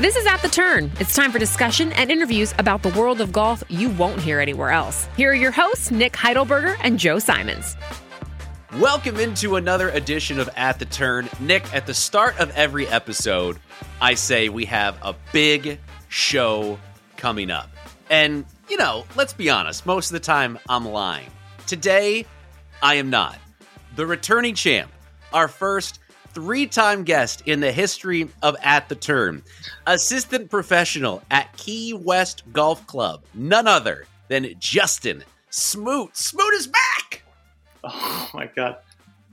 This is At the Turn. It's time for discussion and interviews about the world of golf you won't hear anywhere else. Here are your hosts, Nick Heidelberger and Joe Simons. Welcome into another edition of At the Turn. Nick, at the start of every episode, I say we have a big show coming up. And, you know, let's be honest, most of the time I'm lying. Today, I am not. The returning champ, our first three time guest in the history of At the Turn, assistant professional at Key West Golf Club, none other than Justin Smoot. Smoot is back! Oh my god.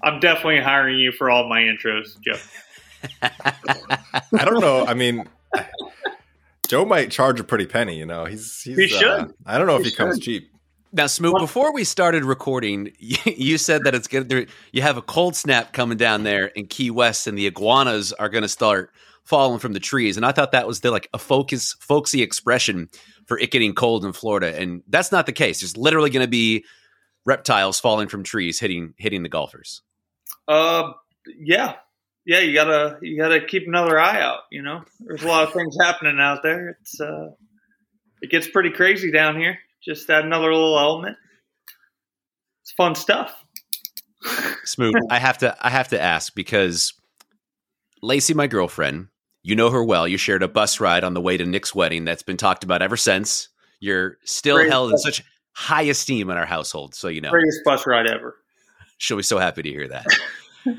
I'm definitely hiring you for all my intros, Joe. I don't know. I mean, Joe might charge a pretty penny. You know, he's, he's He should. Uh, I don't know if He he comes cheap. Now, Smoot, before we started recording, you, you said that it's going to, you have a cold snap coming down there in Key West, and the iguanas are going to start falling from the trees. And I thought that was the like a focus, folksy expression for it getting cold in Florida, and that's not the case. There's literally going to be reptiles falling from trees, hitting hitting the golfers. Uh yeah. Yeah, you gotta you gotta keep another eye out, you know. There's a lot of things happening out there. It's uh it gets pretty crazy down here. Just add another little element. It's fun stuff. Smoot, I have to I have to ask because Lacey, my girlfriend, you know her well. You shared a bus ride on the way to Nick's wedding that's been talked about ever since. You're still Great. held in such high esteem in our household, so you know. Greatest bus ride ever. She'll be so happy to hear that.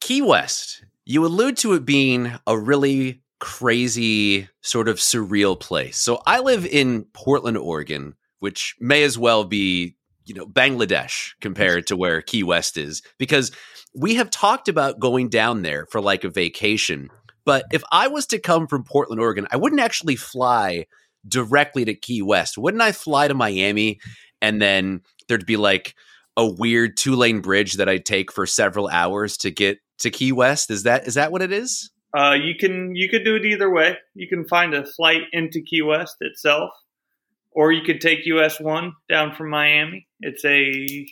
Key West, you allude to it being a really crazy, sort of surreal place. So I live in Portland, Oregon, which may as well be, you know, Bangladesh compared to where Key West is, because we have talked about going down there for like a vacation. But if I was to come from Portland, Oregon, I wouldn't actually fly directly to Key West. Wouldn't I fly to Miami and then there'd be like a weird two lane bridge that I'd take for several hours to get to Key West? Is that is that what it is? Uh, you can you could do it either way. You can find a flight into Key West itself, or you could take US one down from Miami. It's a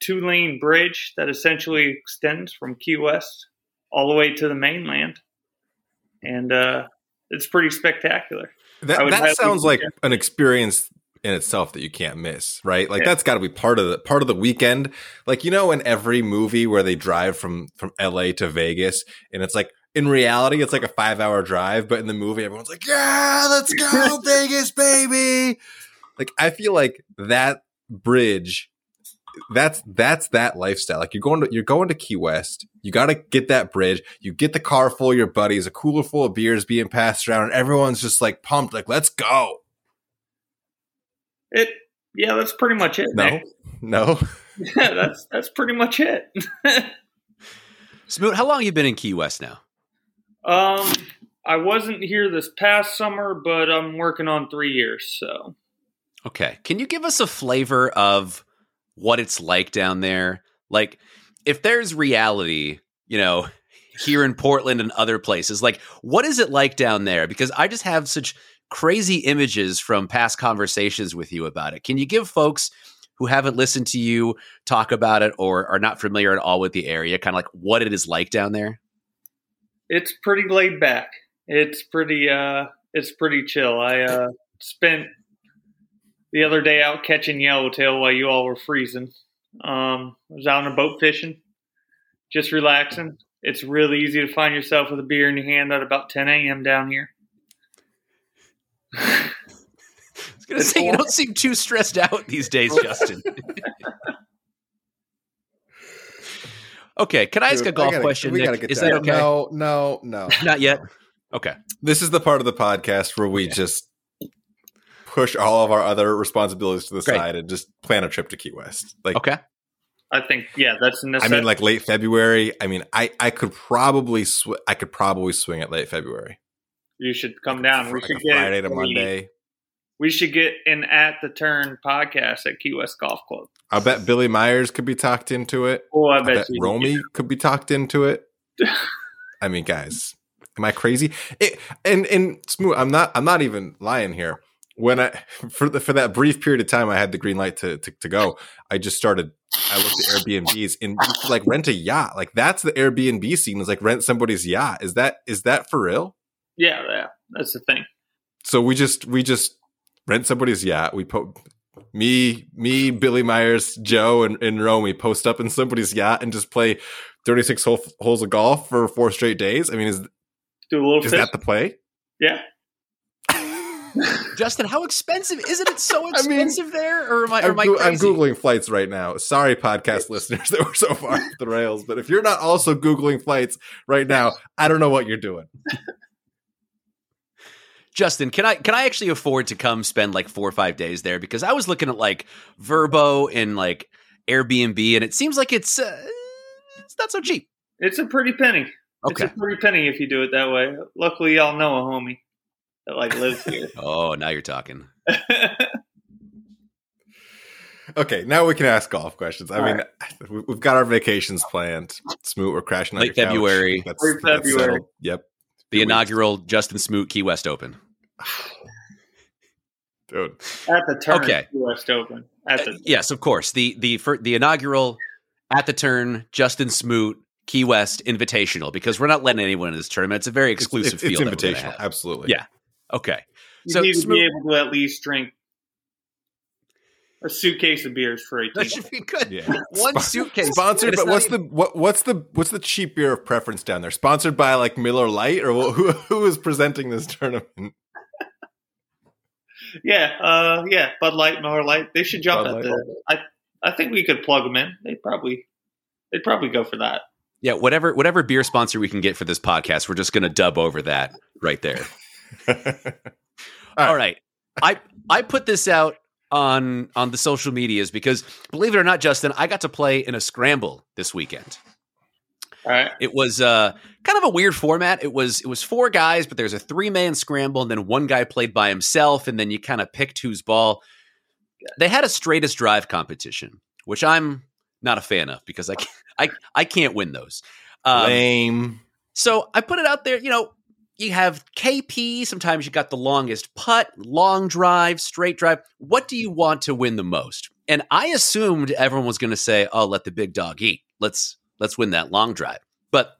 two lane bridge that essentially extends from Key West all the way to the mainland, and uh, it's pretty spectacular. That, that sounds like suggest- an experience in itself that you can't miss, right? Like Yeah. that's got to be part of the part of the weekend. Like you know, in every movie where they drive from from L.A. to Vegas, and it's like in reality, it's like a five hour drive, but in the movie, everyone's like, "Yeah, let's go Vegas, baby!" Like I feel like that bridge. That's that's that lifestyle. Like you're going to you're going to Key West. You got to get that bridge. You get the car full of your buddies, a cooler full of beers being passed around, and everyone's just like pumped. Like let's go. It yeah, that's pretty much it. No, Nick. no. Yeah, that's that's pretty much it. Smoot, how long have you been in Key West now? Um, I wasn't here this past summer, but I'm working on three years. So Okay. Can you give us a flavor of what it's like down there? Like, if there's reality, you know, here in Portland and other places, like, what is it like down there? Because I just have such crazy images from past conversations with you about it. Can you give folks who haven't listened to you talk about it or are not familiar at all with the area, kind of like what it is like down there? It's pretty laid back. It's pretty uh it's pretty chill. I uh spent the other day out catching yellowtail while you all were freezing. Um I was out on a boat fishing. just relaxing. It's really easy to find yourself with a beer in your hand at about 10 a.m. down here. I was gonna say you don't seem too stressed out these days, Justin. okay, can I ask a golf gotta- question? We Nick? gotta get Is down. that okay? No, no, no. Not yet. Okay. This is the part of the podcast where we just push all of our other responsibilities to the Great. side and just plan a trip to Key West. Like, Okay. I think, yeah, that's a I necessity. mean, like late February. I mean, I I could probably sw- I could probably swing it late February. you should come down. We Like should a get Friday to a- Monday. We should get an at the turn podcast at Key West Golf Club. I bet Billy Myers could be talked into it. Oh, I I bet, bet you. Romy could be talked into it. I mean, guys, am I crazy? It, and and Smoot. I'm not. I'm not even lying here. When I for the, for that brief period of time, I had the green light to, to to go. I just started. I looked at Airbnbs and like rent a yacht. Like that's the Airbnb scene. Is like rent somebody's yacht. Is that is that for real? Yeah, yeah, that's the thing. So we just we just rent somebody's yacht. We put me, me, Billy Myers, Joe, and, and Romy post up in somebody's yacht and just play 36 hole, holes of golf for four straight days. I mean, is Do a little is fit. that the play? yeah. Justin, how expensive isn't it? So I mean, expensive there, or am I? Or I'm, am I Goo- I'm googling flights right now. Sorry, podcast listeners that were so far off the rails, but if you're not also googling flights right now, I don't know what you're doing. Justin, can I can I actually afford to come spend like four or five days there? Because I was looking at like Vrbo and like Airbnb, and it seems like it's uh, it's not so cheap. It's a pretty penny. Okay. It's a pretty penny if you do it that way. Luckily, y'all know a homie that like lives here. Oh, now you're talking. Okay, now we can ask golf questions. I All mean, we- we've got our vacations planned. Smoot, we're crashing on Late your couch. February. That's, Late that's February. settled. Yep, The Two weeks. inaugural Justin Smoot Key West Open. dude. At the turn, Okay. West Open. At the Uh, yes, of course. The the for, the inaugural at the turn Justin Smoot Key West Invitational because we're not letting anyone in this tournament. It's a very exclusive It's, it's, field. that invitational. Absolutely. Yeah. Okay. you So need to Smoot- be able to at least drink a suitcase of beers for eighteen. That should be good. Yeah. One Spon- suitcase Sponsored, but what's even- the what, what's the what's the cheap beer of preference down there? Sponsored by like Miller Lite or who who is presenting this tournament? Yeah, uh, yeah. Bud Light, Miller Lite. They should jump Bud at the. I I think we could plug them in. They probably they'd probably go for that. Yeah, whatever whatever beer sponsor we can get for this podcast, we're just going to dub over that right there. All right. I I put this out on on the social medias because believe it or not, Justin, I got to play in a scramble this weekend. All right. It was uh kind of a weird format. It was it was four guys, but there's a three man scramble, and then one guy played by himself, and then you kind of picked whose ball. They had a straightest drive competition, which I'm not a fan of because I can't, I I can't win those. Um, Lame. so I put it out there, you know, you have KP, sometimes you got the longest putt, long drive, straight drive. What do you want to win the most? And I assumed everyone was going to say, "Oh, let the big dog eat. Let's let's win that long drive." But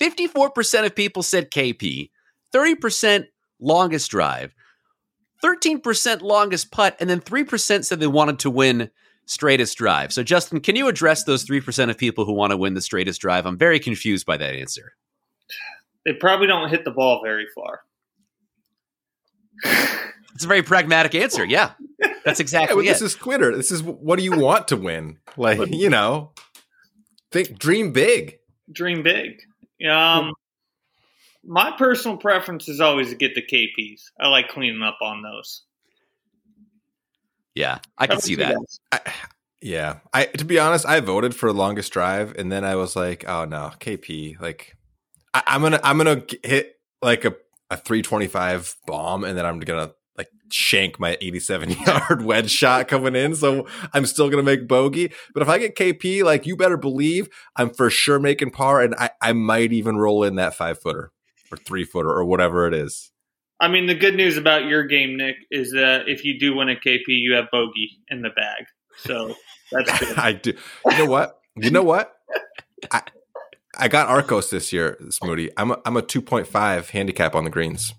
54% of people said KP, 30% longest drive, 13% longest putt, and then 3% said they wanted to win straightest drive. So Justin, can you address those 3% of people who want to win the straightest drive? I'm very confused by that answer. They probably don't hit the ball very far. It's a very pragmatic answer. Yeah, that's Yeah, exactly but it. this is Twitter. This is what do you want to win? Like you know, think dream big. Dream big. Um, my personal preference is always to get the KPs. I like cleaning up on those. yeah, I can see that. I, yeah, I to be honest, I voted for longest drive, and then I was like, oh no, KP. Like, I, I'm gonna I'm gonna hit like a a 325 bomb, and then I'm gonna shank my 87 yard wedge shot coming in. So I'm still gonna make bogey. But if I get KP, like you better believe I'm for sure making par, and I I might even roll in that five footer or three footer or whatever it is. I mean, the good news about your game, Nick, is that if you do win a KP, you have bogey in the bag. So that's good. I do. You know what? You know what? I I got Arccos this year, Smoody. I'm a, I'm a 2.5 handicap on the greens.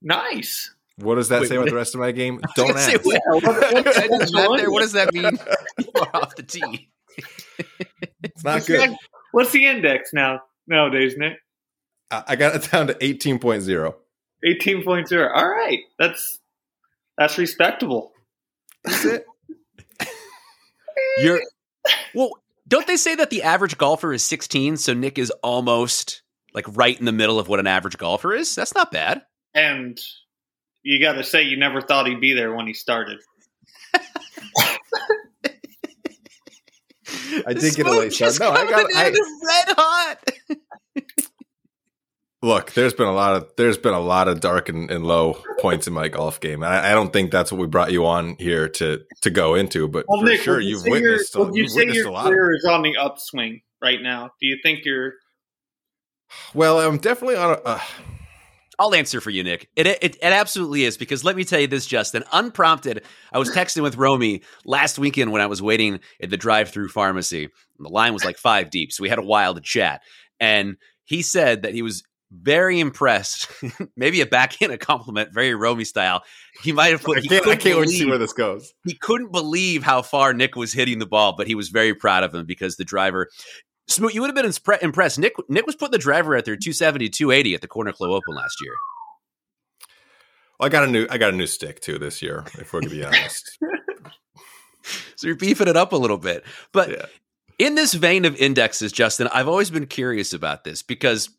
nice. What does that Wait, say what- about the rest of my game? Don't was say, ask. wait, What's I just going met there. What does that mean? Off the tee. It's not What's good. ex- What's the index now nowadays, Nick? I I got it down to 18.0. Eighteen point zero. All right, that's that's respectable. That's it. You're well. Don't they say that the average golfer is 16? So Nick is almost like right in the middle of what an average golfer is. That's not bad. And you got to say, you never thought he'd be there when he started. I did get a late start. No, I got. coming I, in red hot. look, there's been a lot of there's been a lot of dark and, and low points in my golf game. I, I don't think that's what we brought you on here to to go into, but Well, for Nick, sure you you've say witnessed. your, a- you you've say witnessed your a lot. career is on the upswing right now? Do you think you're? well, I'm definitely on a. Uh, I'll answer for you, Nick. It, it it absolutely is because let me tell you this, Justin. Unprompted, I was texting with Romy last weekend when I was waiting at the drive-through pharmacy. And the line was like five deep, so we had a while to chat. And he said that he was very impressed, maybe a backhand a compliment, very Romy style. He might have put. I can't. I can't wait to see where this goes. he couldn't believe how far Nick was hitting the ball, but he was very proud of him because the driver. Smoot, you would have been impre- impressed. Nick Nick was putting the driver at their 270, 280 at the Corner Club Open last year. Well, I got a new. I got a new stick too this year. If we're gonna be honest. So you're beefing it up a little bit. But Yeah. in this vein of indexes, Justin, I've always been curious about this because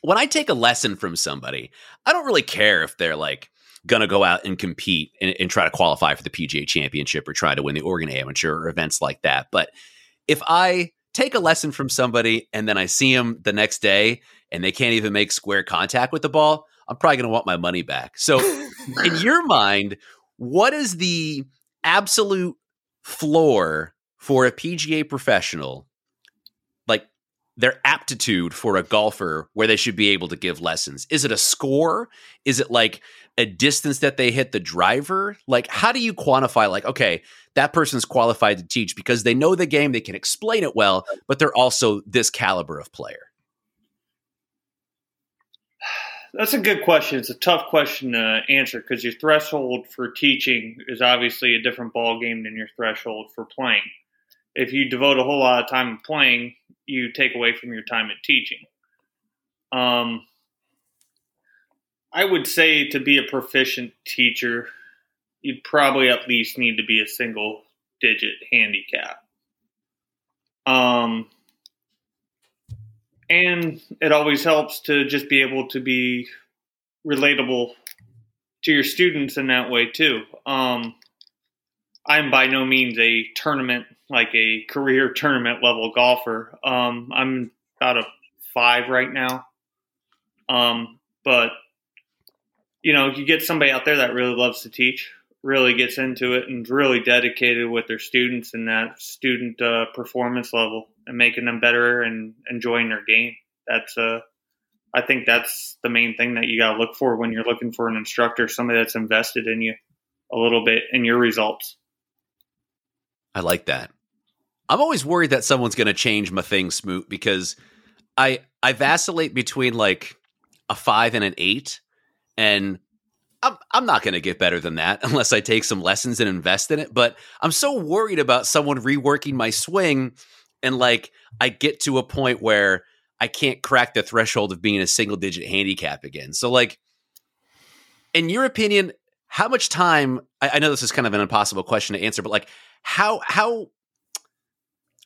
when I take a lesson from somebody, I don't really care if they're like going to go out and compete and, and try to qualify for the PGA championship or try to win the Oregon Amateur or events like that. But if I take a lesson from somebody and then I see them the next day and they can't even make square contact with the ball, I'm probably going to want my money back. So, in your mind, what is the absolute floor for a PGA professional, like their aptitude for a golfer where they should be able to give lessons? Is it a score? Is it like a distance that they hit the driver? Like, how do you quantify, like, okay, that person's qualified to teach because they know the game, they can explain it well, but they're also this caliber of player? That's a good question. It's a tough question to answer because your threshold for teaching is obviously a different ball game than your threshold for playing. If you devote a whole lot of time playing, you take away from your time at teaching. Um, I would say to be a proficient teacher, you'd probably at least need to be a single digit handicap. Um, and it always helps to just be able to be relatable to your students in that way too. Um, I'm by no means a tournament like a career tournament level golfer. Um, I'm about a five right now. Um, but you know, you get somebody out there that really loves to teach, really gets into it, and really dedicated with their students and that student uh, performance level and making them better and enjoying their game. That's uh, I think that's the main thing that you got to look for when you're looking for an instructor, somebody that's invested in you a little bit in your results. I like that. I'm always worried that someone's going to change my thing, Smoot, because I I vacillate between like a five and an eight, and I'm I'm not going to get better than that unless I take some lessons and invest in it. But I'm so worried about someone reworking my swing, and like I get to a point where I can't crack the threshold of being a single digit handicap again. So like, in your opinion, how much time? I, I know this is kind of an impossible question to answer, but like how how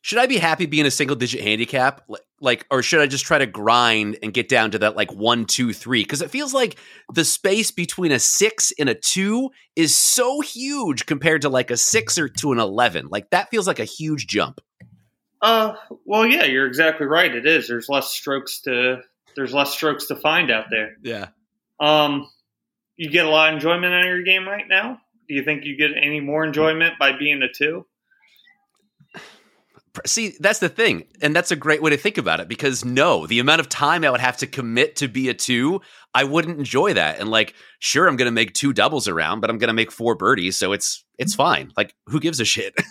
should I be happy being a single digit handicap? Like, or should I just try to grind and get down to that like one, two, three? Because it feels like the space between a six and a two is so huge compared to like a six or to an eleven. Like that feels like a huge jump. Uh, well, yeah, you're exactly right. It is. There's less strokes to there's less strokes to find out there. Yeah. Um, you get a lot of enjoyment out of your game right now. Do you think you get any more enjoyment by being a two? See, that's the thing. And that's a great way to think about it because no, the amount of time I would have to commit to be a two, I wouldn't enjoy that. And like, sure, I'm going to make two doubles around, but I'm going to make four birdies. So it's, it's fine. Like, who gives a shit?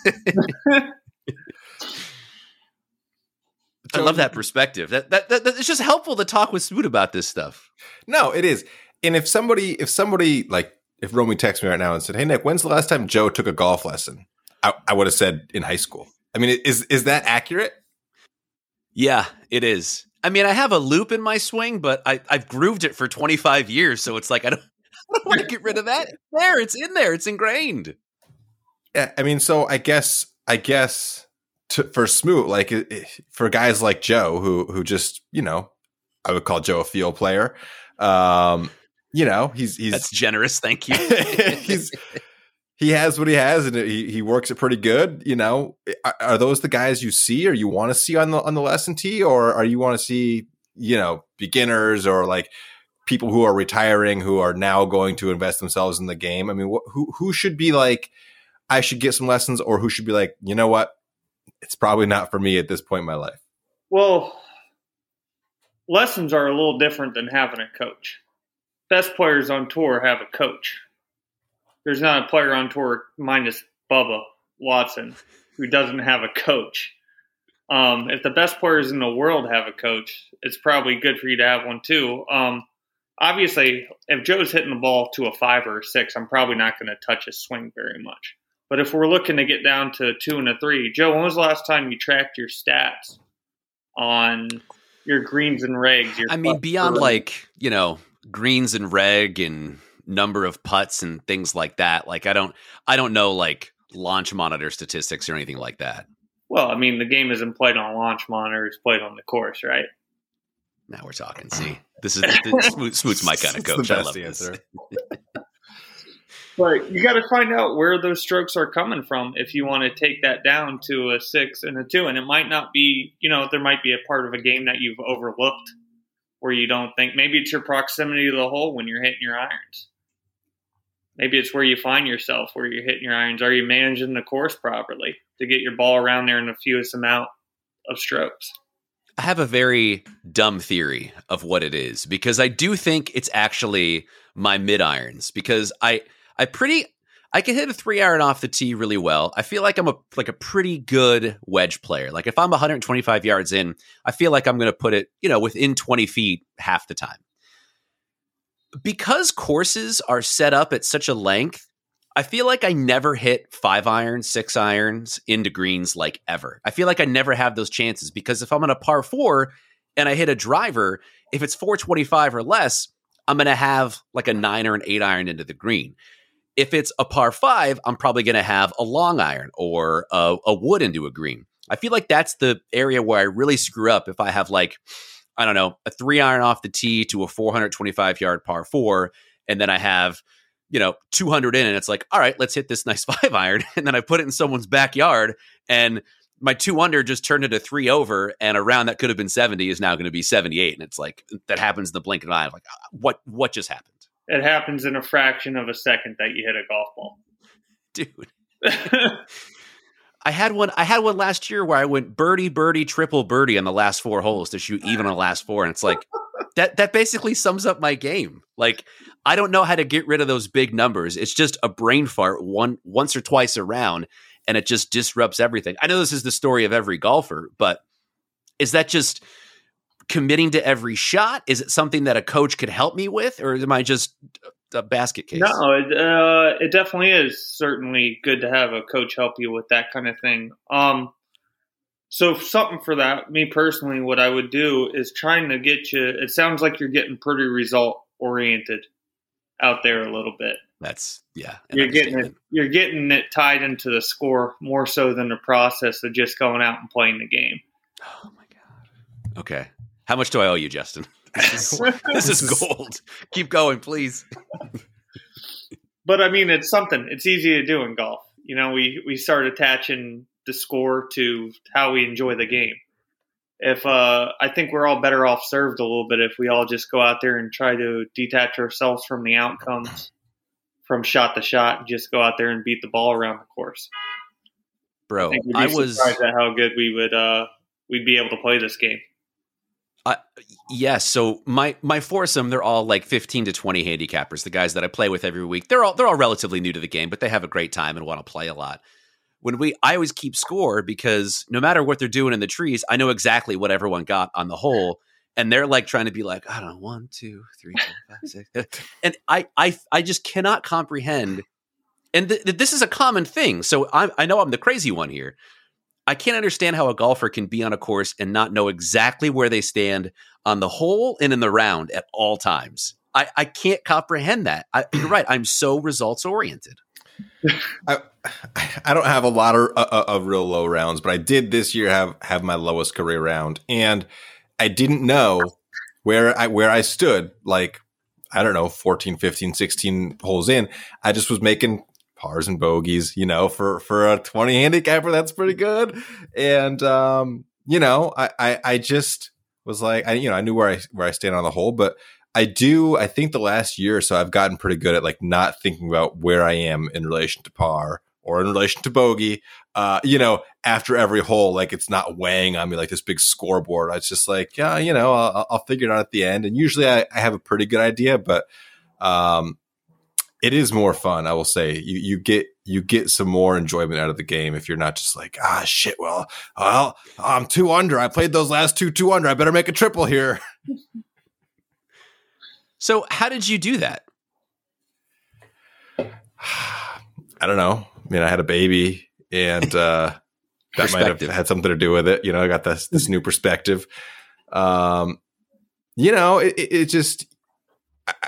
I love that perspective. That, that, that, that it's just helpful to talk with Smoot about this stuff. No, it is. And if somebody, if somebody like, if Romy texts me right now and said, "Hey Nick, when's the last time Joe took a golf lesson?" I, I would have said in high school. I mean, is is that accurate? Yeah, it is. I mean, I have a loop in my swing, but I, I've grooved it for 25 years, so it's like I don't, I don't want to get rid of that. There, it's in there, it's ingrained. Yeah, I mean, so I guess I guess to, for Smoot, like for guys like Joe, who who just you know, I would call Joe a field player. Um, you know, he's he's That's generous. Thank you. he's he has what he has, and he he works it pretty good. You know, are, are those the guys you see, or you want to see on the on the lesson tee, or are you want to see you know beginners or like people who are retiring who are now going to invest themselves in the game? I mean, wh- who who should be like, I should get some lessons, or who should be like, you know what, it's probably not for me at this point in my life. Well, lessons are a little different than having a coach. Best players on tour have a coach. There's not a player on tour minus Bubba Watson who doesn't have a coach. Um, if the best players in the world have a coach, it's probably good for you to have one too. Um, obviously, if Joe's hitting the ball to a five or a six, I'm probably not going to touch his swing very much. But if we're looking to get down to two and a three, Joe, when was the last time you tracked your stats on your greens and regs? Your I mean, beyond like, you know, greens and reg and number of putts and things like that, like I don't I don't know like launch monitor statistics or anything like that. well, I mean, the game isn't played on launch monitor; it's played on the course, right? Now we're talking. See, this is this, Smoot, Smoot's my kind of It's the coach. I best love this. answer. But you got to find out where those strokes are coming from if you want to take that down to a six and a two. And it might not be, you know, there might be a part of a game that you've overlooked where you don't think maybe it's your proximity to the hole when you're hitting your irons. Maybe it's where you find yourself where you're hitting your irons. Are you managing the course properly to get your ball around there in the fewest amount of strokes? I have a very dumb theory of what it is because I do think it's actually my mid irons because I I pretty I can hit a three iron off the tee really well. I feel like I'm a like a pretty good wedge player. Like if I'm 125 yards in, I feel like I'm going to put it you know within 20 feet half the time. Because courses are set up at such a length, I feel like I never hit five irons, six irons into greens like ever. I feel like I never have those chances because if I'm on a par four and I hit a driver, if it's 425 or less, I'm going to have like a nine or an eight iron into the green. If it's a par five, I'm probably going to have a long iron or a, a wood into a green. I feel like that's the area where I really screw up if I have like, I don't know, a three iron off the tee to a 425 yard par four, and then I have you know, 200 in, and it's like, all right, let's hit this nice five iron. And then I put it in someone's backyard, and my two under just turned into three over, and a round that could have been 70 is now going to be 78. And it's like, that happens in the blink of an eye. I'm like, "Ah, what, what just happened? It happens in a fraction of a second that you hit a golf ball. Dude. I had one. I had one last year where I went birdie, birdie, triple birdie on the last four holes to shoot even on the last four, and it's like that. That basically sums up my game. Like I don't know how to get rid of those big numbers. It's just a brain fart one once or twice around, and it just disrupts everything. I know this is the story of every golfer, but is that just committing to every shot? Is it something that a coach could help me with, or am I just a basket case? No, it, uh, it definitely is certainly good to have a coach help you with that kind of thing. Um, so something for that, me personally, what I would do is trying to get you. It sounds like you're getting pretty result oriented out there a little bit. That's yeah. You're getting it. You're getting it tied into the score more so than the process of just going out and playing the game. Oh my god. Okay. How much do I owe you, Justin? This is, this is gold. Keep going, please. but I mean, it's something. It's easy to do in golf. You know, we we start attaching the score to how we enjoy the game. If uh, I think we're all better off served a little bit if we all just go out there and try to detach ourselves from the outcomes, from shot to shot, and just go out there and beat the ball around the course. Bro, be I was surprised at how good we would uh, we'd be able to play this game. Yes. So my my foursome, they're all like fifteen to twenty handicappers. The guys that I play with every week, they're all they're all relatively new to the game, but they have a great time and want to play a lot. When we, I always keep score because no matter what they're doing in the trees, I know exactly what everyone got on the hole, and they're like trying to be like, I don't know, one, two, three, four, five, six, and I I I just cannot comprehend. And th- th- this is a common thing. So I I know I'm the crazy one here. I can't understand how a golfer can be on a course and not know exactly where they stand on the hole and in the round at all times. I, I can't comprehend that. I, you're right. I'm so results oriented. I, I don't have a lot of, uh, of real low rounds, but I did this year have have my lowest career round, and I didn't know where I where I stood. Like I don't know, 14, 15, 16 holes in. I just was making pars and bogeys, you know, for for a 20 handicapper, that's pretty good. And um, you know, I, I I just was like, I you know, I knew where I where I stand on the hole, but I do. I think the last year or so, I've gotten pretty good at like not thinking about where I am in relation to par or in relation to bogey. Uh, you know, after every hole, like it's not weighing on me like this big scoreboard. It's just like, yeah, you know, I'll, I'll figure it out at the end. And usually, I, I have a pretty good idea, but um, it is more fun. I will say you you get you get some more enjoyment out of the game if you're not just like ah shit. Well, well, I'm two under. I played those last two two under. I better make a triple here. So, how did you do that? I don't know. I mean, I had a baby, and uh, that might have had something to do with it. You know, I got this this new perspective. Um, you know, it, it just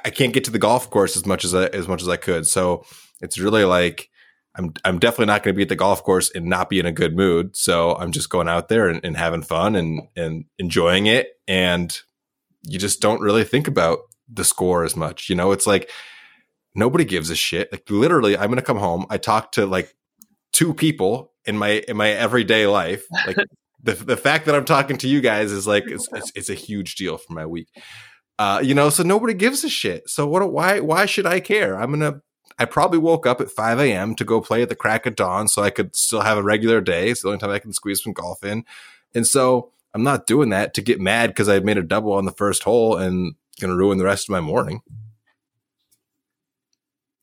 I, can't get to the golf course as much as I, as much as I could. So it's really like I'm I'm definitely not going to be at the golf course and not be in a good mood. So I'm just going out there and, and having fun and and enjoying it. And you just don't really think about the score as much. You know, it's like nobody gives a shit. Like literally, I'm gonna come home. I talk to like two people in my in my everyday life. Like the the fact that I'm talking to you guys is like it's it's, it's a huge deal for my week. Uh, you know, so nobody gives a shit. So what? Why? Why should I care? I'm gonna. I probably woke up at 5 a.m. to go play at the crack of dawn, so I could still have a regular day. It's the only time I can squeeze some golf in, and so I'm not doing that to get mad because I made a double on the first hole and going to ruin the rest of my morning.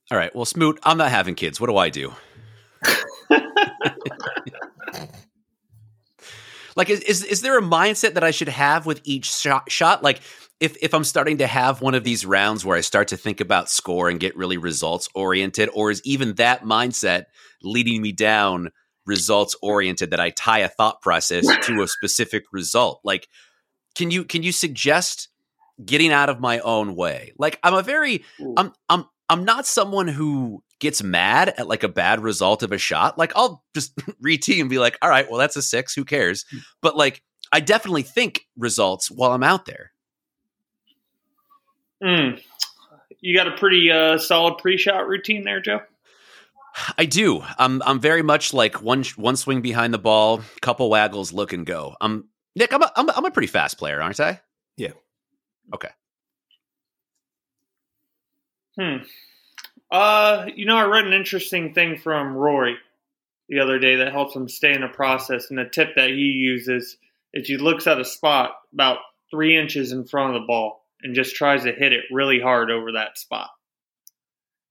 All right. Well, Smoot, I'm not having kids. What do I do? like, is, is, is there a mindset that I should have with each shot? shot? Like, if if I'm starting to have one of these rounds where I start to think about score and get really results oriented, or is even that mindset leading me down results oriented that I tie a thought process to a specific result? Like, can you can you suggest getting out of my own way. Like I'm a very I'm I'm I'm not someone who gets mad at like a bad result of a shot. Like I'll just retee and be like, all right, well that's a six, who cares? Hmm. But like I definitely think results while I'm out there. Mm. You got a pretty uh, solid pre-shot routine there, Joe. I do. I'm I'm very much like one one swing behind the ball, couple waggles, look and go. I'm Nick. I'm a, I'm a, I'm a pretty fast player, aren't I? Yeah. Okay. Hmm. Uh, you know, I read an interesting thing from Rory the other day that helps him stay in the process. And the tip that he uses is he looks at a spot about three inches in front of the ball and just tries to hit it really hard over that spot.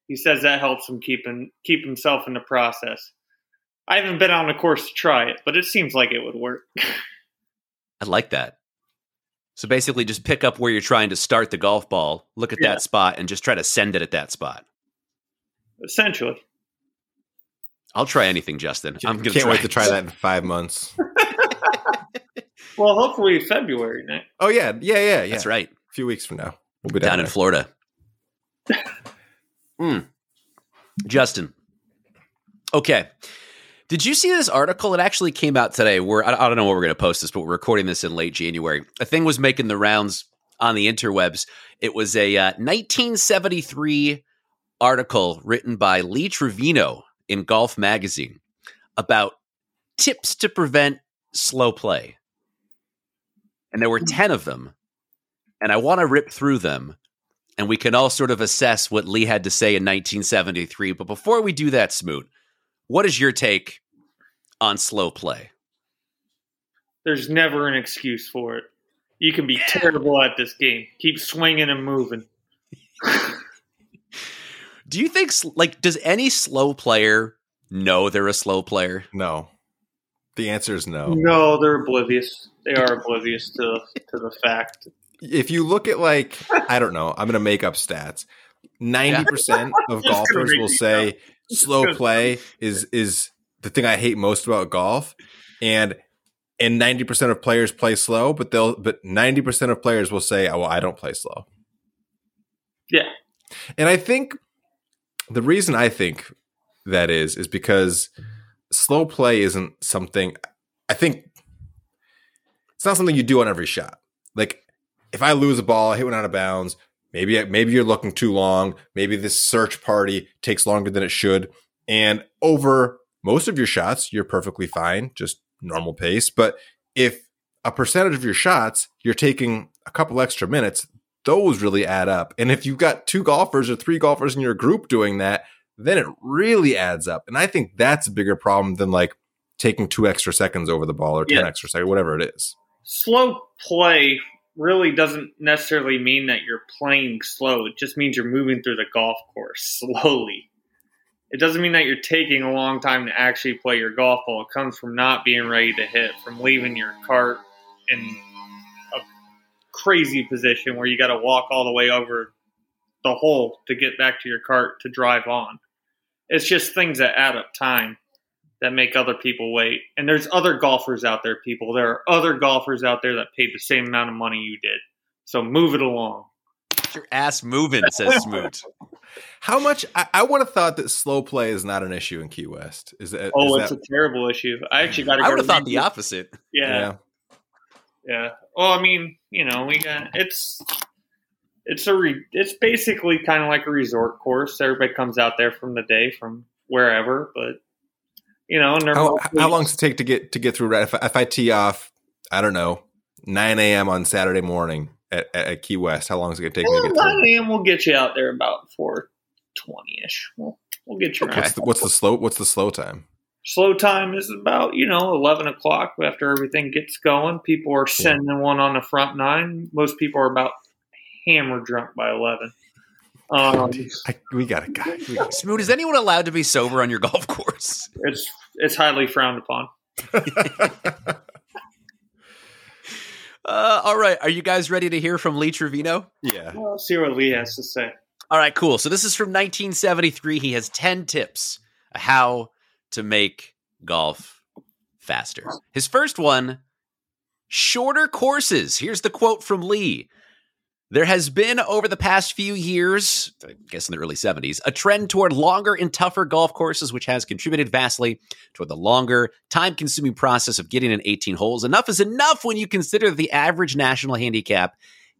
He says that helps him keep him, keep himself in the process. I haven't been on a course to try it, but it seems like it would work. I like that. So basically, just pick up where you're trying to start the golf ball, look at yeah. that spot, and just try to send it at that spot. Essentially. I'll try anything, Justin. I'm gonna can't try wait to try that in five months. well, hopefully February, Nick. Oh yeah, yeah, yeah, yeah. That's right. A few weeks from now, we'll be down, down in Florida. mm. Justin. Okay. Did you see this article? It actually came out today. We're I don't know where we're going to post this, but we're recording this in late January. A thing was making the rounds on the interwebs. It was a uh, 1973 article written by Lee Trevino in Golf Magazine about tips to prevent slow play. And there were 10 of them. And I want to rip through them and we can all sort of assess what Lee had to say in 1973. But before we do that, Smoot, what is your take on slow play? There's never an excuse for it. You can be yeah. terrible at this game. Keep swinging and moving. Do you think like does any slow player know they're a slow player? No. The answer is no. No, they're oblivious. They are oblivious to to the fact. If you look at like I don't know, I'm going to make up stats. 90% of golfers will say slow play is is the thing I hate most about golf. and and ninety percent of players play slow, but they'll but ninety percent of players will say, "Oh, well, I don't play slow." Yeah. And I think the reason I think that is is because slow play isn't something I think it's not something you do on every shot. Like if I lose a ball, I hit one out of bounds, maybe maybe you're looking too long, maybe this search party takes longer than it should, and over most of your shots, you're perfectly fine, just normal pace. But if a percentage of your shots you're taking a couple extra minutes, those really add up. And if you've got two golfers or three golfers in your group doing that, then it really adds up. And I think that's a bigger problem than like taking two extra seconds over the ball or 10 Yeah. extra seconds, whatever it is. Slow play really doesn't necessarily mean that you're playing slow. It just means you're moving through the golf course slowly. It doesn't mean that you're taking a long time to actually play your golf ball. It comes from not being ready to hit, from leaving your cart in a crazy position where you got to walk all the way over the hole to get back to your cart to drive on. It's just things that add up time that make other people wait. And there's other golfers out there, people. There are other golfers out there that paid the same amount of money you did. So move it along. Get your ass moving, says Smoot. How much I, I would have thought that slow play is not an issue in Key West. Is that Oh, is it's that, a terrible issue. I actually got to. I would have thought the opposite. Yeah, yeah. Well, I mean, you know, we got it's it's a re, it's basically kind of like a resort course. Everybody comes out there from the day from wherever, but you know, How, how long does it take to get to get through? Right, if, I- if I tee off, I don't know, nine a.m. on Saturday morning at, at, Key West, how long is it going to take me to get through? 9 a.m. We'll get you out there about four twenty ish. We'll we'll get you around. What's the, what's the slow? What's the slow time? Slow time is about you know eleven o'clock after everything gets going. People are sending one on the front nine. Most people are about hammer drunk by eleven. Um, I, we got a guy. We got Smoot, is anyone allowed to be sober on your golf course? it's it's highly frowned upon. Uh, all right. Are you guys ready to hear from Lee Trevino? yeah. Well, let's see what Lee has to say. All right, cool. So this is from 1973. He has 10 tips how to make golf faster. His first one shorter courses. Here's the quote from Lee. There has been over the past few years, I guess in the early 70s, a trend toward longer and tougher golf courses, which has contributed vastly toward the longer, time consuming process of getting in 18 holes. Enough is enough when you consider that the average national handicap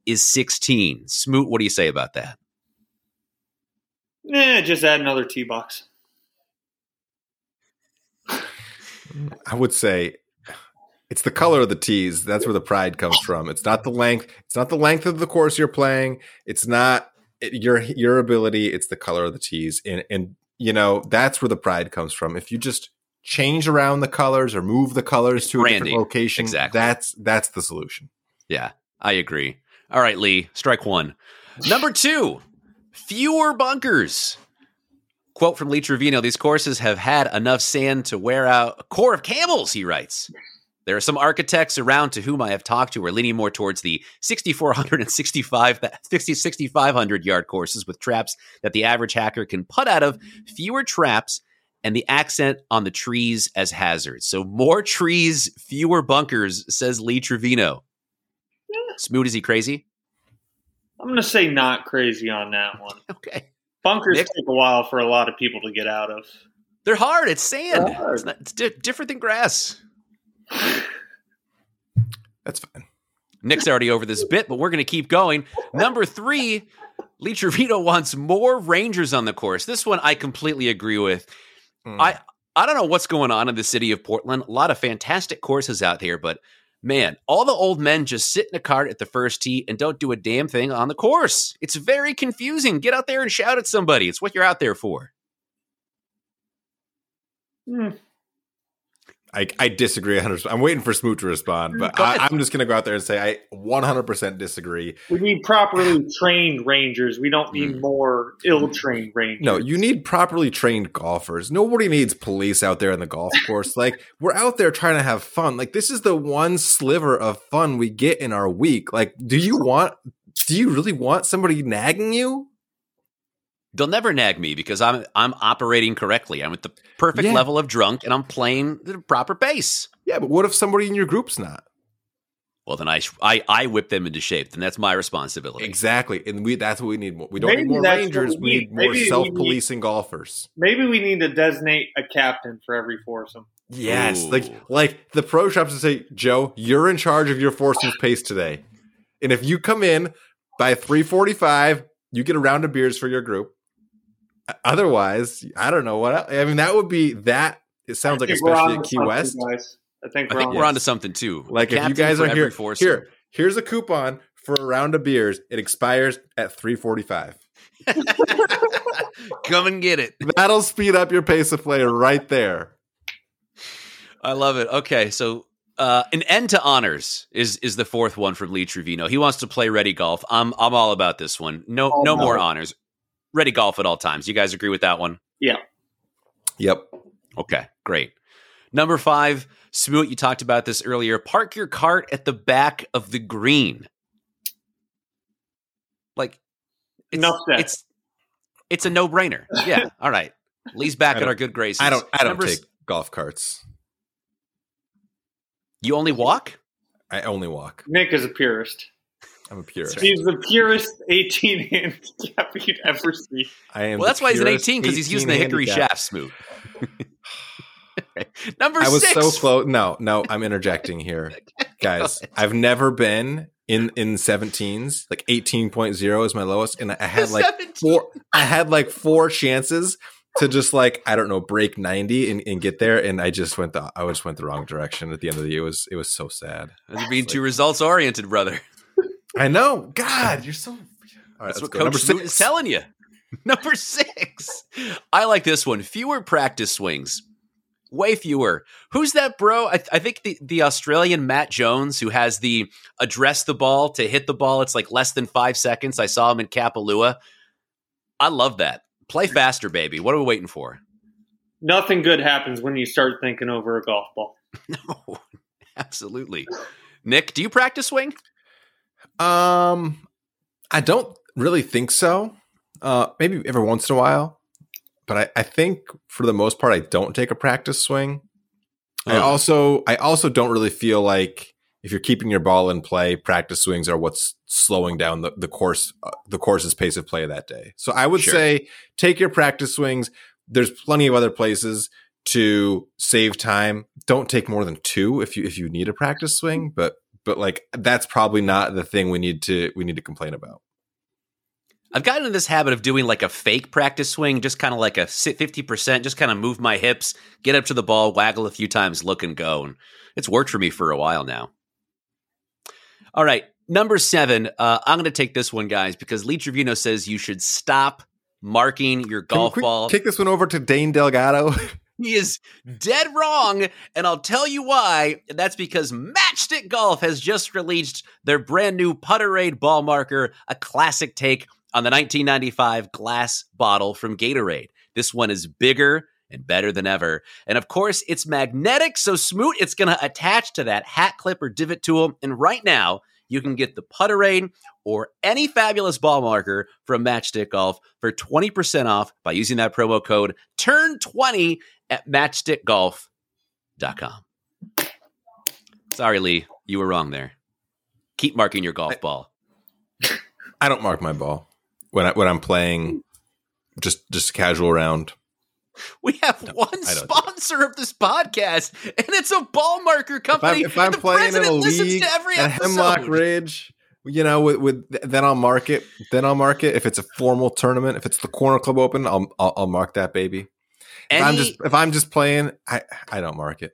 is 16. Smoot, what do you say about that? Eh, just add another tee box. I would say it's the color of the tees. That's where the pride comes from. It's not the length. It's not the length of the course you're playing. It's not your your ability. It's the color of the tees, and and you know that's where the pride comes from. If you just change around the colors or move the colors to a different location, Exactly. that's that's the solution. Yeah, I agree. All right, Lee, strike one. Number two, fewer bunkers. Quote from Lee Trevino These courses have had enough sand to wear out a corps of camels, he writes. There are some architects around to whom I have talked to who are leaning more towards the 6,400 and 65 60 6,500 yard courses with traps that the average hacker can putt out of, fewer traps, and the accent on the trees as hazards. So more trees, fewer bunkers, says Lee Trevino. Smoot, is he crazy? I'm going to say not crazy on that one. Okay. Bunkers Nick? take a while for a lot of people to get out of. They're hard. It's sand. Hard. It's, not, it's di- different than grass. That's fine. Nick's already over this bit, but we're going to keep going. Number three, Lee Trevino wants more Rangers on the course. This one I completely agree with. Mm. I I don't know what's going on in the city of Portland. A lot of fantastic courses out here, but man, all the old men just sit in a cart at the first tee and don't do a damn thing on the course. It's very confusing. Get out there and shout at somebody. It's what you're out there for. Hmm. I, I disagree 100. I'm waiting for Smoot to respond, but Go I, I'm just going to go out there and say I 100% disagree. We need properly trained rangers. We don't need mm. more ill-trained rangers. No, you need properly trained golfers. Nobody needs police out there in the golf course. like we're out there trying to have fun. Like this is the one sliver of fun we get in our week. Like, do you want? Do you really want somebody nagging you? They'll never nag me because I'm I'm operating correctly. I'm at the perfect Yeah. level of drunk and I'm playing the proper pace. Yeah, but what if somebody in your group's not? Well, then I I I whip them into shape. Then that's my responsibility. Exactly, and we that's what we need. more. We don't Maybe need more rangers. we We need. need more Maybe we need- self-policing golfers. Maybe we need to designate a captain for every foursome. Yes, Ooh. like like the pro shops to say, Joe, you're in charge of your foursomes pace today, and if you come in by three forty-five, you get a round of beers for your group. Otherwise, I don't know what. Else. I mean, that would be that. It sounds like especially onto at Key West. guys. I think we're think on we're onto something too. Like if you guys are here, foursome. here, here's a coupon for a round of beers. It expires at three forty-five. Come and get it. That'll speed up your pace of play right there. I love it. Okay, so uh, an end to honors is is the fourth one from Lee Trevino. He wants to play ready golf. I'm I'm all about this one. No Oh, no no. more honors. Ready golf at all times. You guys agree with that one? Yeah. Yep. Okay, great. Number five, Smoot, you talked about this earlier. Park your cart at the back of the green. Like, it's, Enough said. it's it's a no brainer. Yeah. All right. Lee's back I at our good graces. I don't. I don't Number s- take golf carts. You only walk. I only walk. Nick is a purist. I'm a purist. He's the purest 18 handicap you'd ever see. I am. Well, that's why he's an 18 because he's using the hickory handicap. shaft, Smoot. Number I was six. so close. No, no, I'm interjecting here, guys. I've never been in in 17s. Like 18.0 is my lowest, and I had like 17. four. I had like four chances to just like I don't know break 90 and, and get there, and I just went the I just went the wrong direction at the end of the year. It was it was so sad. You're being too results oriented, brother. I know. God, you're so. All right, That's let's what go. Coach Number Smoot is telling you. Number six. I like this one. Fewer practice swings. Way fewer. Who's that bro? I, I think the, the Australian Matt Jones who has the address the ball to hit the ball. It's like less than five seconds. I saw him in Kapalua. I love that. Play faster, baby. What are we waiting for? Nothing good happens when you start thinking over a golf ball. No, absolutely. Nick, do you practice swing? Um, I don't really think so. Uh, maybe every once in a while, but I, I think for the most part, I don't take a practice swing. I Oh. also, I also don't really feel like if you're keeping your ball in play, practice swings are what's slowing down the, the course, uh, the course's pace of play that day. So I would Sure. say take your practice swings. There's plenty of other places to save time. Don't take more than two if you if you need a practice swing, but but like that's probably not the thing we need to we need to complain about. I've gotten in this habit of doing like a fake practice swing, just kind of like a si- 50%, just kind of move my hips, get up to the ball, waggle a few times, look and go. And it's worked for me for a while now. All right. Number seven. Uh, I'm going to take this one, guys, because Lee Trevino says you should stop marking your golf ball. Kick this one over to Dane Delgado. He is mm. dead wrong, and I'll tell you why. And that's because Matchstick Golf has just released their brand new Putterade ball marker, a classic take on the 1995 glass bottle from Gatorade. This one is bigger and better than ever. And of course, it's magnetic, so Smoot, it's going to attach to that hat clip or divot tool. And right now, you can get the Putterade or any fabulous ball marker from Matchstick Golf for 20% off by using that promo code TURN20 at matchstickgolf.com. Sorry, Lee, you were wrong there. Keep marking your golf ball. I don't mark my ball when I when I'm playing just just a casual round. We have one sponsor of this podcast, and it's a ball marker If I'm, company. if I'm the playing in a listens league to every at Hemlock. Ridge, you know, with, with then I'll mark it. Then I'll mark it. If it's a formal tournament, if it's the Corner Club Open, I'll I'll, I'll mark that baby. If I'm just if I'm just playing, I I don't mark it.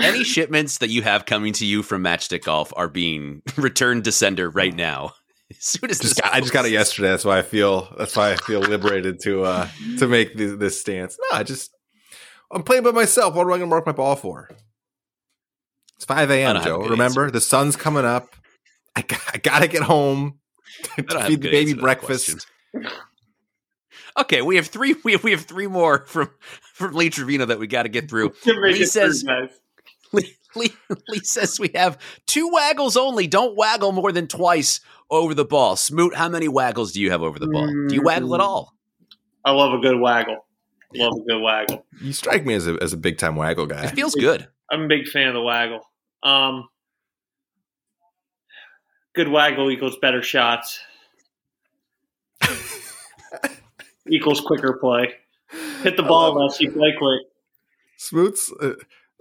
any shipments that you have coming to you from Matchstick Golf are being returned to sender right oh. now. As soon as Just got, I just got it yesterday. That's why I feel that's why I feel liberated to uh to make this, this stance. No, I just I'm playing by myself. What am I going to mark my ball for? It's 5 a.m. don't have a Joe. good Remember, the sun's coming up. I, got, I gotta get home I don't to feed the baby answer to that breakfast. Okay, we have three. We have, we have three more from from Lee Trevino that we got to get through. To make Lee it through, says guys. Lee, Lee, Lee says we have two waggles only. Don't waggle more than twice over the ball. Smoot, how many waggles do you have over the ball? Do you waggle at all? I love a good waggle. Love a good waggle. You strike me as a as a big time waggle guy. It feels good. I'm a big fan of the waggle. Um, good waggle equals better shots. equals quicker play. Hit the ball less, you play quick. Smoots, uh,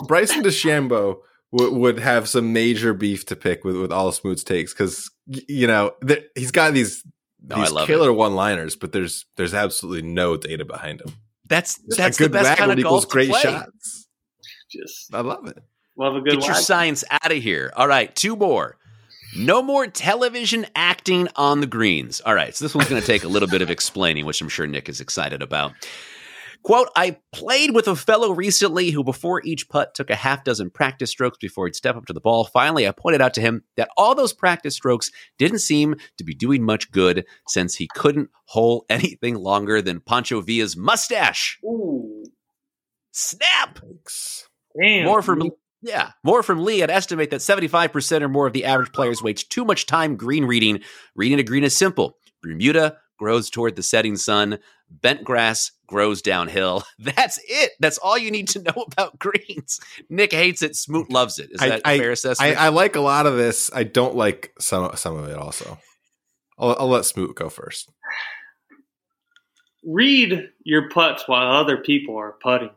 Bryson DeChambeau would would have some major beef to pick with with all Smoots takes because you know there, he's got these oh, No, these killer one liners, but there's there's absolutely no data behind them. That's that's a good the best kind waggle of equals golf to great play. shots. Just I love it. love a good Get your science out of here. All right, two more. No more television acting on the greens. All right, so this one's going to take a little bit of explaining, which I'm sure Nick is excited about. Quote, I played with a fellow recently who, before each putt, took a half dozen practice strokes before he'd step up to the ball. Finally, I pointed out to him that all those practice strokes didn't seem to be doing much good since he couldn't hole anything longer than Pancho Villa's mustache. Ooh, Snap! damn. More from yeah, more from Lee. I'd estimate that 75% or more of the average players waste too much time green reading. Reading a green is simple. Bermuda grows toward the setting sun. Bent grass grows downhill. That's it. That's all you need to know about greens. Nick hates it. Smoot mm. loves it. Is that a fair I, assessment? I like a lot of this. I don't like some some of it. Also, I'll, I'll let Smoot go first. Read your putts while other people are putting.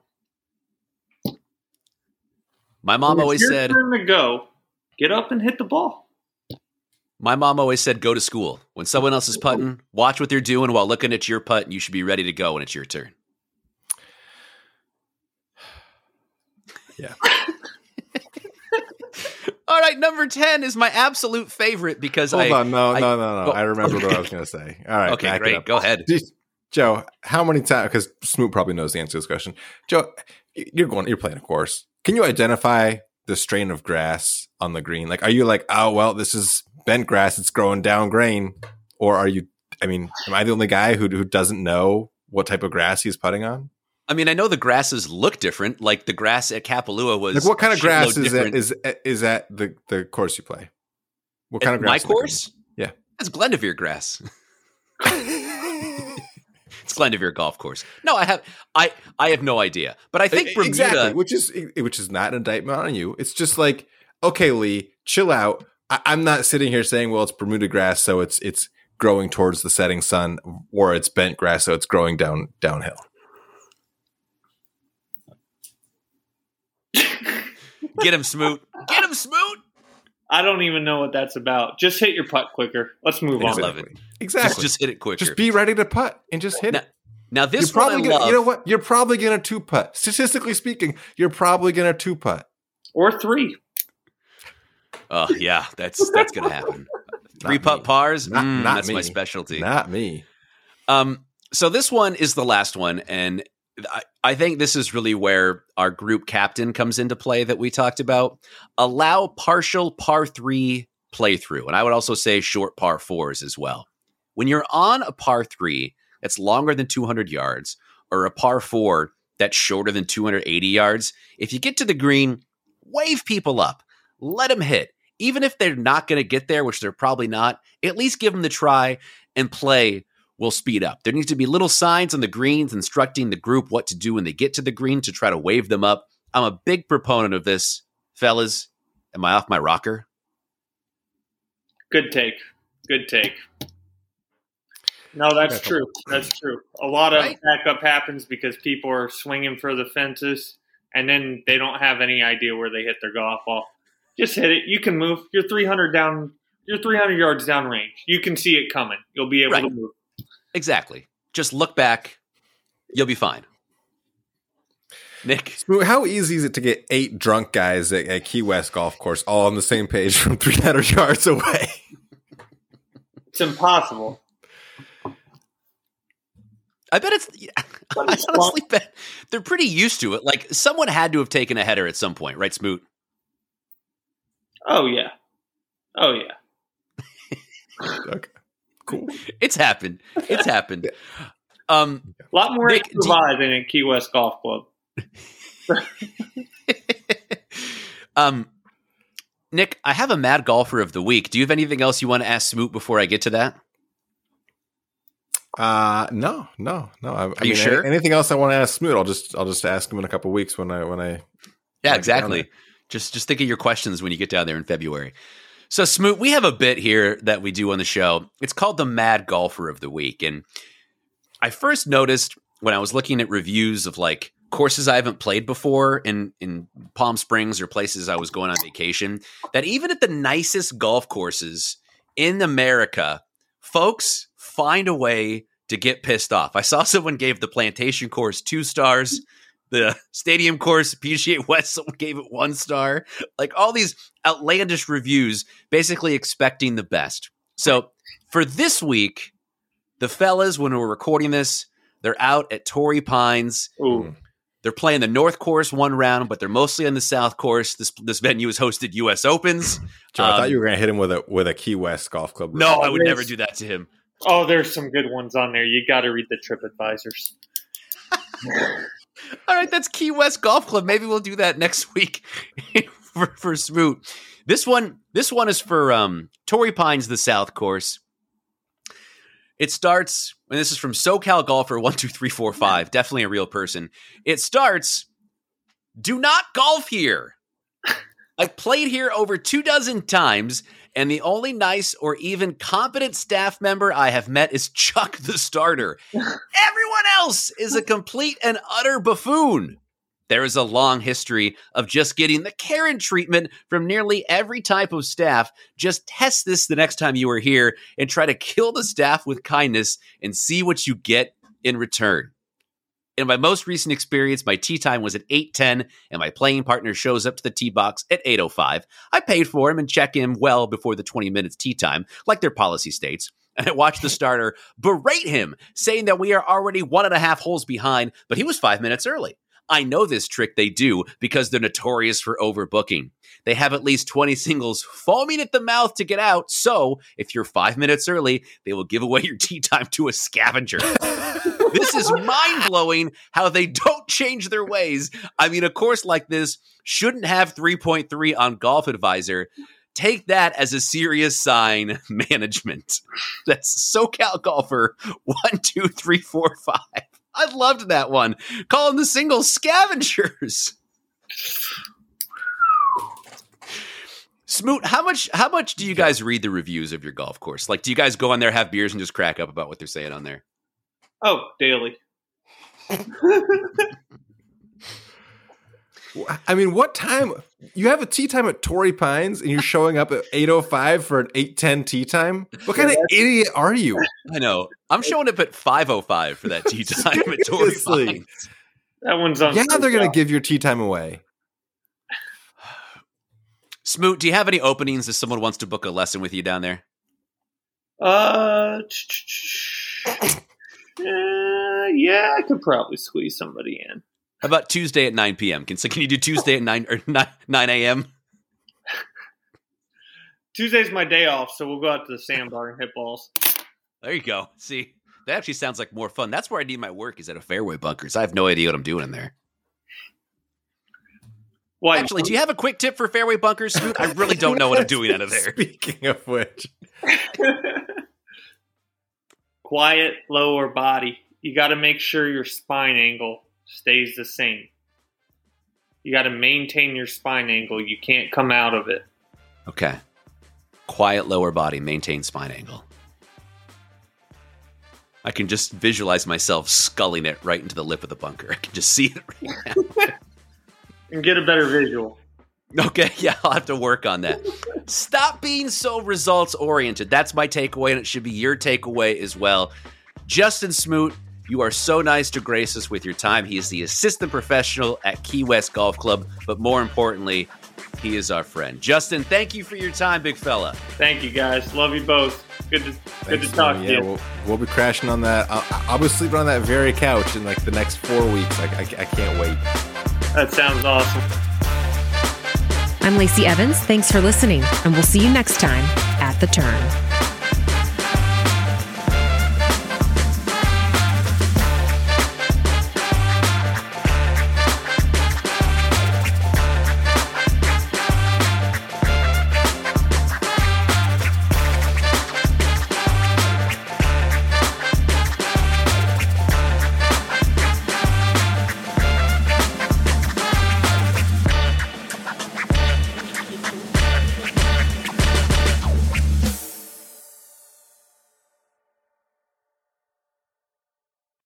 my mom When it's always your said. turn to go. Get up and hit the ball. My mom always said, "Go to school when someone else is putting. Watch what they're doing while looking at your putt, and you should be ready to go when it's your turn." Yeah. All right, number ten is my absolute favorite because Hold I on, no, I- no, no, no. oh, I remember what. I was going to say. All right, Okay, great. Go ahead. Joe, how many times? Because Smoot probably knows the answer to this question. Joe, you're going, you're playing a course. Can you identify the strain of grass on the green? Like, are you like, oh well, this is bent grass; it's growing down grain, or are you? I mean, am I the only guy who who doesn't know what type of grass he's putting on? I mean, I know the grasses look different. Like the grass at Kapalua was Like, what kind of grass is different. that? Is is that the the course you play? What At kind of my grass? is the course? Yeah. That's Glendevere grass. it's Glendevere golf course. No, I have I I have no idea. But I think Bermuda exactly, which is which is not an indictment on you. It's just like, okay, Lee, chill out. I, I'm not sitting here saying, well, it's Bermuda grass, so it's it's growing towards the setting sun, or it's bent grass, so it's growing down downhill. get him smoot. Get him smoot. I don't even know what that's about. Just hit your putt quicker. Let's move I on. love it. Exactly. Just, just hit it quicker. Just be ready to putt and just hit now, it. now this You're probably one I gonna, love. you know what? You're probably gonna two putt. Statistically speaking, you're probably gonna two putt. Or three. Oh yeah, that's that's gonna happen. Three Not putt me. pars. Not- Mm, not that's my specialty. Not me. Um, so this one is the last one, and I, I think this is really where our group captain comes into play that we talked about. Allow partial par three playthrough, and I would also say short par fours as well. When you're on a par three that's longer than 200 yards, or a par four that's shorter than 280 yards, if you get to the green, wave people up, let them hit. Even if they're not going to get there, which they're probably not, at least give them the try and play will speed up. There needs to be little signs on the greens instructing the group what to do when they get to the green to try to wave them up. I'm a big proponent of this, fellas. Am I off my rocker? Good take. Good take. No, that's true. That's true. A lot of Right. backup happens because people are swinging for the fences, and then they don't have any idea where they hit their golf ball. Just hit it. You can move. You're 300 down. You're 300 yards down range. You can see it coming. You'll be able Right. to move. Exactly. Just look back. You'll be fine. Nick, How easy is it to get eight drunk guys at, at Key West Golf Course all on the same page from 300 yards away? It's impossible. I bet it's. I it's honestly bet they're pretty used to it. Like someone had to have taken a header at some point, right, Smoot? Oh yeah. Oh yeah. okay. Cool. It's happened. It's happened. Um, A lot more Nick, to you- than at Key West Golf Club. um, Nick, I have a mad golfer of the week. Do you have anything else you want to ask Smoot before I get to that? Uh no, no, no. I, Are I you mean, sure? Anything else I want to ask Smoot, I'll just I'll just ask him in a couple weeks when I when I Yeah, exactly. Just just think of your questions when you get down there in February. So Smoot, we have a bit here that we do on the show. It's called the Mad Golfer of the Week. And I first noticed when I was looking at reviews of like courses I haven't played before in in Palm Springs or places I was going on vacation that even at the nicest golf courses in America, folks find a way to get pissed off. I saw someone gave the plantation course two stars. The stadium course, PGA West, someone gave it one star. Like all these outlandish reviews, basically expecting the best. So for this week, the fellas, when we're recording this, they're out at Torrey Pines. Ooh. They're playing the North Course one round, but they're mostly on the South Course. This this venue has hosted U.S. Opens. Joe, I Um, thought you were going to hit him with a with a Key West golf club. No, I would never do that to him. Oh, there's some good ones on there. You got to read the trip advisors. All right, that's Key West Golf Club. Maybe we'll do that next week for, for Smoot. This one, this one is for um, Torrey Pines, the South Course. It starts, and this is from SoCal Golfer one two three four five. Definitely a real person. It starts. Do not golf here. I've played here over two dozen times, and the only nice or even competent staff member I have met is Chuck the starter. Everyone else is a complete and utter buffoon. There is a long history of just getting the Karen treatment from nearly every type of staff. Just test this the next time you are here and try to kill the staff with kindness and see what you get in return. In my most recent experience, my tee time was at 8:10 and my playing partner shows up to the tee box at 8:05. I paid for him and check in well before the 20 minutes tee time, like their policy states. And I watched the starter berate him, saying that we are already one and a half holes behind, but he was five minutes early. I know this trick they do because they're notorious for overbooking. They have at least 20 singles foaming at the mouth to get out. So if you're five minutes early, they will give away your tee time to a scavenger. this is mind blowing how they don't change their ways. I mean, a course like this shouldn't have 3.3 on Golf Advisor. Take that as a serious sign, management. That's SoCal Golfer one, two, three, four, five. I loved that one. Call them the single scavengers. Smoot, how much how much do you guys read the reviews of your golf course? Like, do you guys go on there, have beers, and just crack up about what they're saying on there? Oh, daily. I mean, what time? You have a tee time at Torrey Pines, and you're showing up at eight oh five for an eight ten tee time. What kind of idiot are you? I know. I'm showing up at 5:05 for that tee time at Torrey Pines. That one's on. Yeah, they're going to give your tee time away. Smoot, do you have any openings if someone wants to book a lesson with you down there? Uh, uh, yeah, I could probably squeeze somebody in. How about Tuesday at 9 p.m.? Can so can you do Tuesday at 9 or 9, 9 a.m.? Tuesday's my day off, so we'll go out to the sandbar and hit balls. There you go. See, that actually sounds like more fun. That's where I need my work is at a fairway bunkers. I have no idea what I'm doing in there. Why? Actually, do you have a quick tip for fairway bunkers, I really don't know what I'm doing out of there. Speaking of which, quiet lower body. You got to make sure your spine angle stays the same. You got to maintain your spine angle. You can't come out of it. Okay. Quiet lower body, maintain spine angle. I can just visualize myself skulling it right into the lip of the bunker. I can just see it right now. And get a better visual. Okay, yeah, I'll have to work on that. Stop being so results oriented. That's my takeaway, and it should be your takeaway as well. Justin Smoot, you are so nice to grace us with your time. He is the assistant professional at Key West Golf Club, but more importantly, he is our friend. Justin, thank you for your time, big fella. Thank you guys. Love you both. Good to good to talk man. to yeah, you. We'll, we'll be crashing on that. I'll, I'll be sleeping on that very couch in like the next four weeks. I, I, I can't wait. That sounds awesome. I'm Lacey Evans. Thanks for listening, and we'll see you next time at The Turn.